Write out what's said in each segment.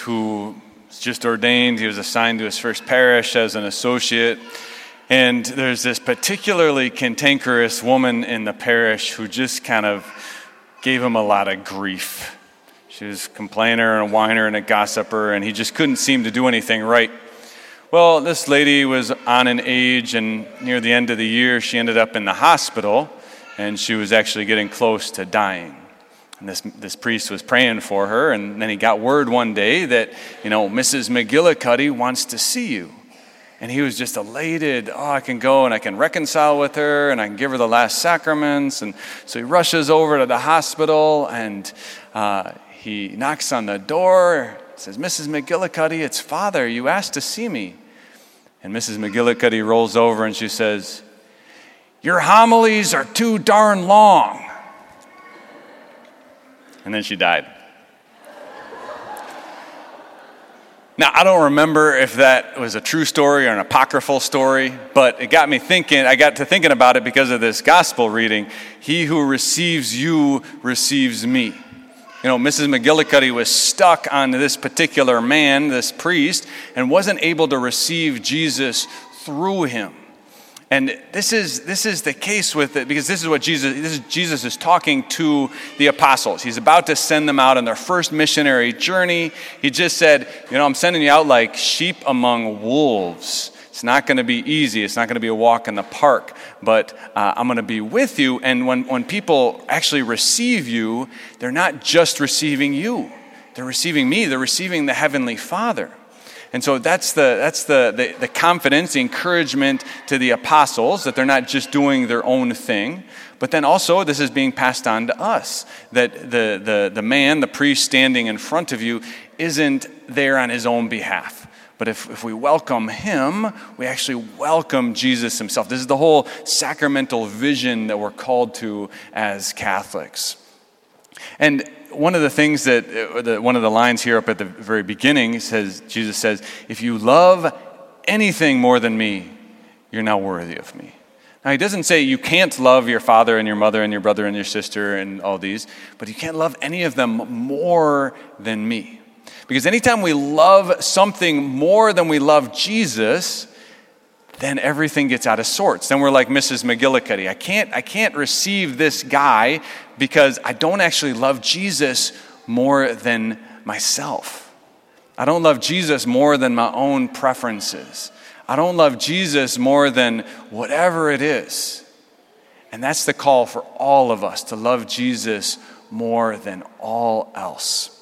who just ordained. He was assigned to his first parish as an associate. And there's this particularly cantankerous woman in the parish who just kind of gave him a lot of grief. She was a complainer and a whiner and a gossiper, and he just couldn't seem to do anything right. Well, this lady was on an age, and near the end of the year, she ended up in the hospital, and she was actually getting close to dying. And this, this priest was praying for her, and then he got word one day that, you know, Mrs. McGillicuddy wants to see you. And he was just elated. Oh, I can go and I can reconcile with her and I can give her the last sacraments. And so he rushes over to the hospital and uh, he knocks on the door, says, Mrs. McGillicuddy, it's father. You asked to see me. And Mrs. McGillicuddy rolls over and she says, Your homilies are too darn long. And then she died. Now, I don't remember if that was a true story or an apocryphal story, but it got me thinking. I got to thinking about it because of this gospel reading. He who receives you receives me. You know, Mrs. McGillicuddy was stuck on this particular man, this priest, and wasn't able to receive Jesus through him. And this is, this is the case with it because this is what Jesus, this is, Jesus is talking to the apostles. He's about to send them out on their first missionary journey. He just said, You know, I'm sending you out like sheep among wolves. It's not going to be easy. It's not going to be a walk in the park, but uh, I'm going to be with you. And when, when people actually receive you, they're not just receiving you, they're receiving me, they're receiving the Heavenly Father. And so that's the, that's the, the, the, confidence, the encouragement to the apostles that they're not just doing their own thing. But then also, this is being passed on to us that the, the, the man, the priest standing in front of you, isn't there on his own behalf. But if, if we welcome him, we actually welcome Jesus himself. This is the whole sacramental vision that we're called to as Catholics. And one of the things that, uh, the, one of the lines here up at the very beginning says, Jesus says, If you love anything more than me, you're not worthy of me. Now, he doesn't say you can't love your father and your mother and your brother and your sister and all these, but you can't love any of them more than me. Because anytime we love something more than we love Jesus, then everything gets out of sorts. Then we're like Mrs. McGillicuddy. I can't, I can't receive this guy because I don't actually love Jesus more than myself. I don't love Jesus more than my own preferences. I don't love Jesus more than whatever it is. And that's the call for all of us to love Jesus more than all else.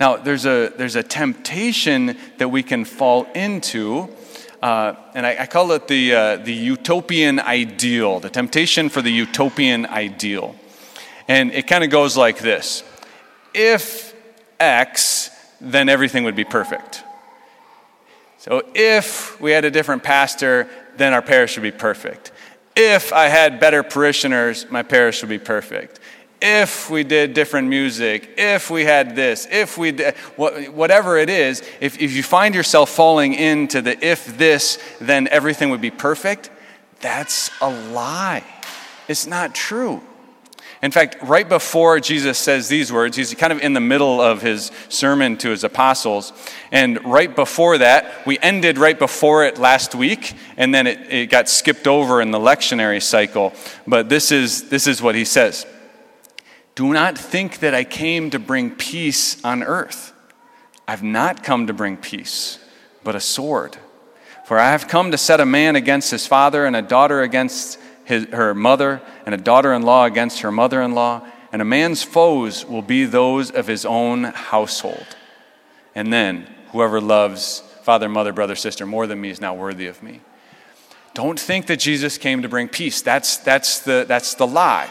Now, there's a, there's a temptation that we can fall into uh, and I, I, call it the, uh, the utopian ideal, the temptation for the utopian ideal. And it kind of goes like this If X, then everything would be perfect. So if we had a different pastor, then our parish would be perfect. If I had better parishioners, my parish would be perfect if we did different music, if we had this, if we did, whatever it is, if, if you find yourself falling into the if this, then everything would be perfect, that's a lie. It's not true. In fact, right before Jesus says these words, he's kind of in the middle of his sermon to his apostles. And right before that, we ended right before it last week, and then it, it got skipped over in the lectionary cycle. But this is, this is what he says. Do not think that I came to bring peace on earth. I've not come to bring peace, but a sword. For I have come to set a man against his father, and a daughter against his, her mother, and a daughter in law against her mother in law, and a man's foes will be those of his own household. And then, whoever loves father, mother, brother, sister more than me is not worthy of me. Don't think that Jesus came to bring peace. That's, that's, the, that's the lie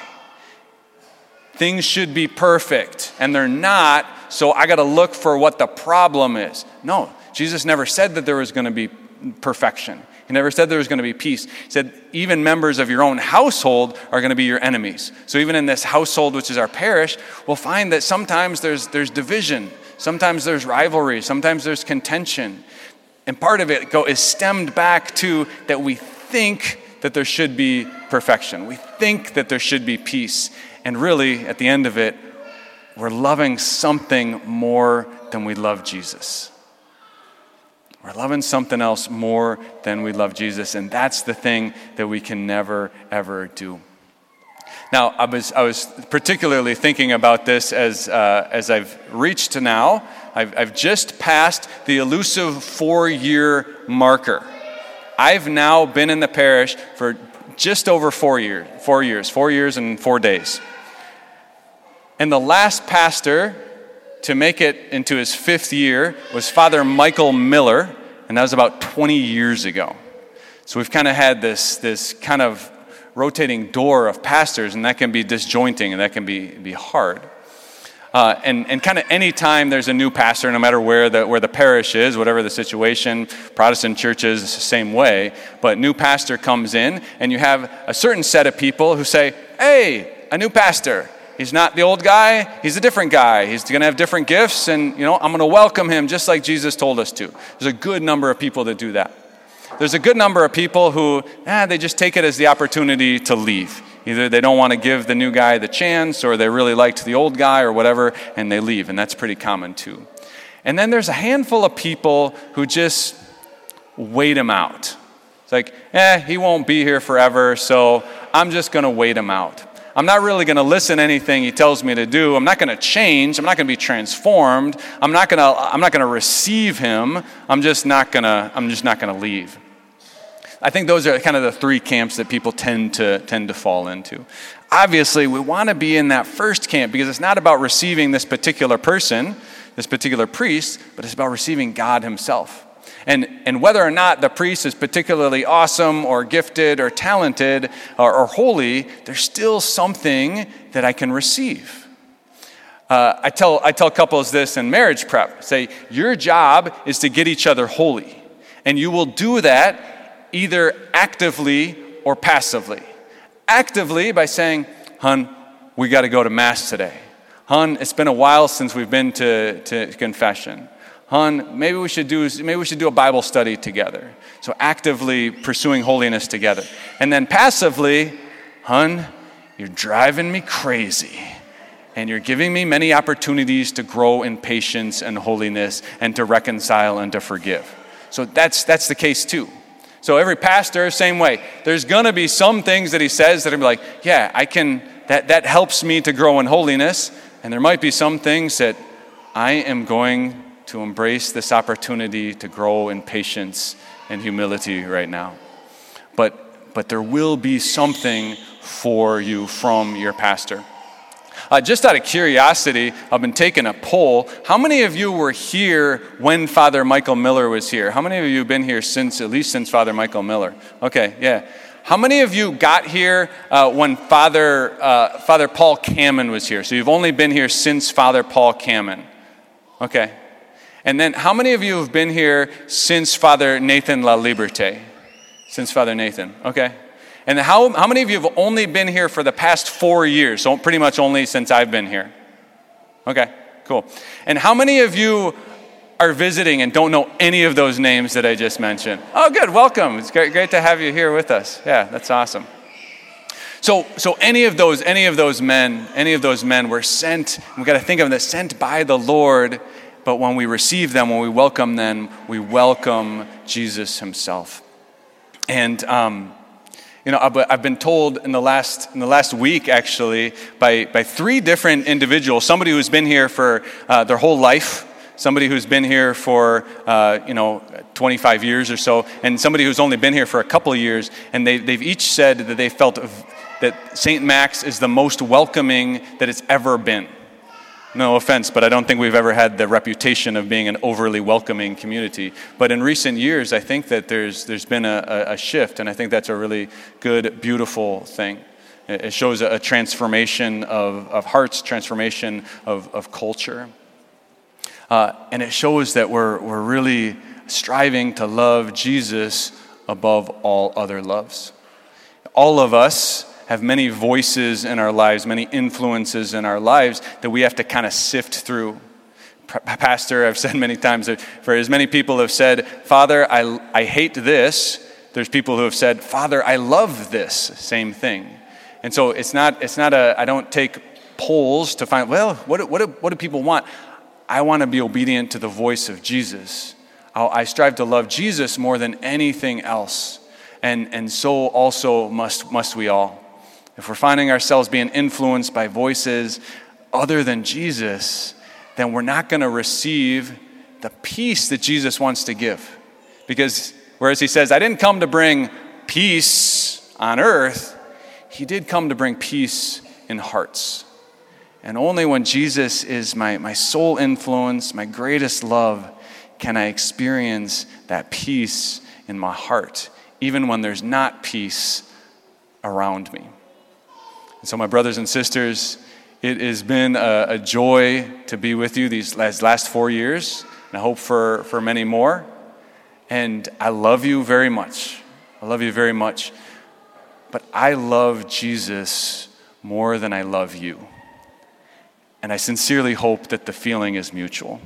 things should be perfect, and they're not, so I got to look for what the problem is. No, Jesus never said that there was going to be perfection. He never said there was going to be peace. He said, even members of your own household are going to be your enemies. So, even in this household, which is our parish, we'll find that sometimes there's, there's division, sometimes there's rivalry, sometimes there's contention. And part of it go, is stemmed back to that we think that there should be perfection. We think that there should be peace. And really, at the end of it, we're loving something more than we love Jesus. We're loving something else more than we love Jesus, and that's the thing that we can never, ever do. Now, I was, I was particularly thinking about this as, uh, as I've reached to now. I've, I've just passed the elusive four year marker. I've now been in the parish for just over four, year, four years, four years and four days. And the last pastor to make it into his fifth year was Father Michael Miller, and that was about 20 years ago. So we've kind of had this, this kind of rotating door of pastors, and that can be disjointing and that can be, be hard. Uh, and and kind of any time there's a new pastor, no matter where the, where the parish is, whatever the situation, Protestant churches, the same way, but new pastor comes in, and you have a certain set of people who say, Hey, a new pastor. He's not the old guy, he's a different guy. He's going to have different gifts, and you know, I'm going to welcome him just like Jesus told us to. There's a good number of people that do that. There's a good number of people who, eh, they just take it as the opportunity to leave. Either they don't want to give the new guy the chance, or they really liked the old guy, or whatever, and they leave. And that's pretty common too. And then there's a handful of people who just wait him out. It's like, eh, he won't be here forever, so I'm just going to wait him out. I'm not really going to listen to anything he tells me to do. I'm not going to change. I'm not going to be transformed. I'm not going to I'm not going to receive him. I'm just not going to I'm just not going to leave. I think those are kind of the three camps that people tend to tend to fall into. Obviously, we want to be in that first camp because it's not about receiving this particular person, this particular priest, but it's about receiving God himself. And, and whether or not the priest is particularly awesome or gifted or talented or, or holy, there's still something that I can receive. Uh, I, tell, I tell couples this in marriage prep say, Your job is to get each other holy. And you will do that either actively or passively. Actively by saying, Hun, we got to go to Mass today. Hun, it's been a while since we've been to, to confession. Hun, maybe we should do maybe we should do a Bible study together. So actively pursuing holiness together. And then passively, Hun, you're driving me crazy. And you're giving me many opportunities to grow in patience and holiness and to reconcile and to forgive. So that's that's the case too. So every pastor, same way. There's to be some things that he says that are like, yeah, I can, that, that helps me to grow in holiness. And there might be some things that I am going to embrace this opportunity to grow in patience and humility right now. But, but there will be something for you from your pastor. Uh, just out of curiosity, I've been taking a poll. How many of you were here when Father Michael Miller was here? How many of you have been here since, at least since Father Michael Miller? Okay, yeah. How many of you got here uh, when Father, uh, Father Paul Cammon was here? So you've only been here since Father Paul Cammon. Okay. And then how many of you have been here since Father Nathan La Liberte? Since Father Nathan. Okay. And how, how many of you have only been here for the past four years? So, pretty much only since I've been here. Okay, cool. And how many of you are visiting and don't know any of those names that I just mentioned? Oh, good, welcome. It's great, great to have you here with us. Yeah, that's awesome. So, so any of those, any of those men, any of those men were sent. We got to think of them sent by the Lord. But when we receive them, when we welcome them, we welcome Jesus Himself. And um, you know, I've been told in the last, in the last week, actually, by, by three different individuals somebody who's been here for uh, their whole life, somebody who's been here for, uh, you know, 25 years or so, and somebody who's only been here for a couple of years, and they, they've each said that they felt that St. Max is the most welcoming that it's ever been. No offense, but I don't think we've ever had the reputation of being an overly welcoming community. But in recent years, I think that there's, there's been a, a shift, and I think that's a really good, beautiful thing. It shows a, transformation of, of hearts, transformation of, of culture. Uh, and it shows that we're, we're really striving to love Jesus above all other loves. All of us have many voices in our lives, many influences in our lives that we have to kind of sift through. Pastor, I've said many times that for as many people have said, Father, I, I hate this, there's people who have said, Father, I love this, same thing. And so it's not, it's not a, I don't take polls to find, well, what, what, what do people want? I want to be obedient to the voice of Jesus. I strive to love Jesus more than anything else. And, and so also must, must we all. If we're finding ourselves being influenced by voices other than Jesus, then we're not going to receive the peace that Jesus wants to give. Because whereas he says, I didn't come to bring peace on earth, he did come to bring peace in hearts. And only when Jesus is my, my sole influence, my greatest love, can I experience that peace in my heart, even when there's not peace around me. And so, my brothers and sisters, it has been a, a joy to be with you these last, last four years, and I hope for, for many more. And I love you very much. I love you very much. But I love Jesus more than I love you. And I sincerely hope that the feeling is mutual.